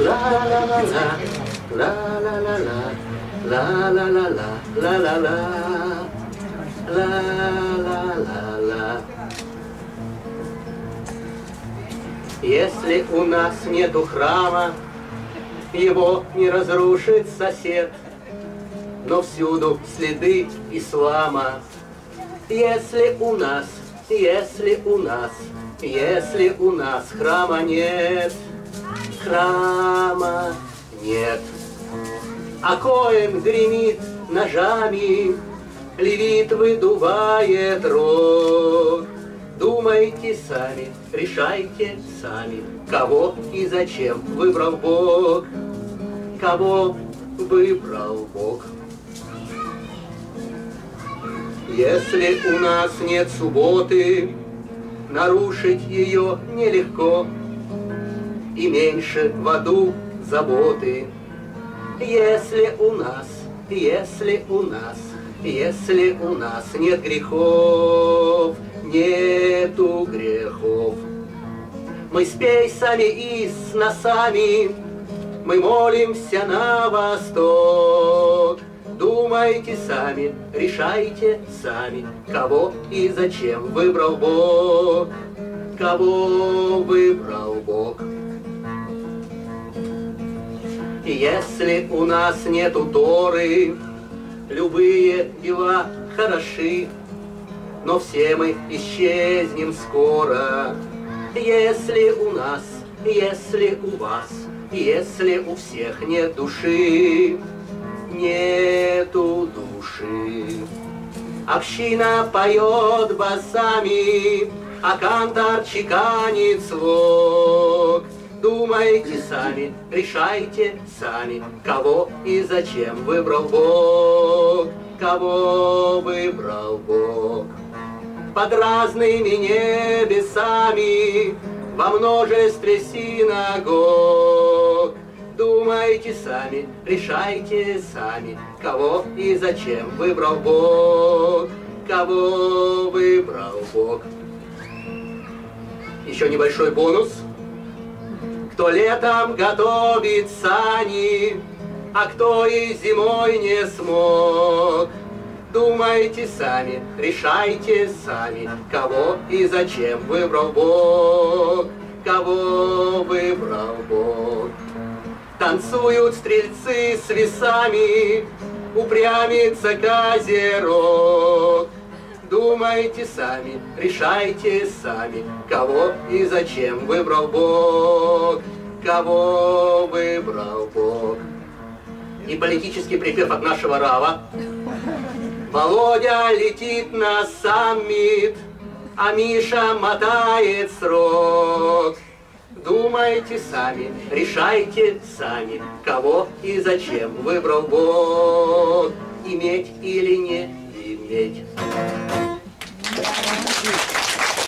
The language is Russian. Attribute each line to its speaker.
Speaker 1: ла-ла-ла-ла, ла-ла-ла-ла, ла-ла-ла-ла, ла-ла-ла, ла-ла-ла-ла. Если у нас нету храма, его не разрушит сосед, но всюду следы ислама. Если у нас, если у нас, если у нас храма нет, храма нет. А Коэн гремит ножами, левит выдувает рог. Думайте сами, решайте сами, кого и зачем выбрал Бог, кого выбрал Бог. Если у нас нет субботы, нарушить ее нелегко, и меньше в аду заботы. Если у нас, если у нас, если у нас нет грехов, нету грехов. Мы с пейсами и с носами, мы молимся на восток. Думайте сами, решайте сами, кого и зачем выбрал Бог, кого выбрал Бог. Если у нас нету Торы, любые дела хороши, но все мы исчезнем скоро. Если у нас, если у вас, если у всех нет души, нету души. Община поет басами, а кантор чеканит слог. Думайте сами, решайте сами, кого и зачем выбрал Бог, кого выбрал Бог под разными небесами во множестве синагог. Думайте сами, решайте сами, кого и зачем выбрал Бог, кого выбрал Бог. Еще небольшой бонус. Кто летом готовит сани, а кто и зимой не смог, Думайте сами, решайте сами, кого и зачем выбрал Бог, кого выбрал Бог. Танцуют стрельцы с весами, упрямится козерог. Думайте сами, решайте сами, кого и зачем выбрал Бог, кого выбрал Бог. И политический припев от нашего Рава Володя летит на саммит, а Миша мотает срок. Думайте сами, решайте сами, кого и зачем выбрал Бог, иметь или не иметь. Obrigada.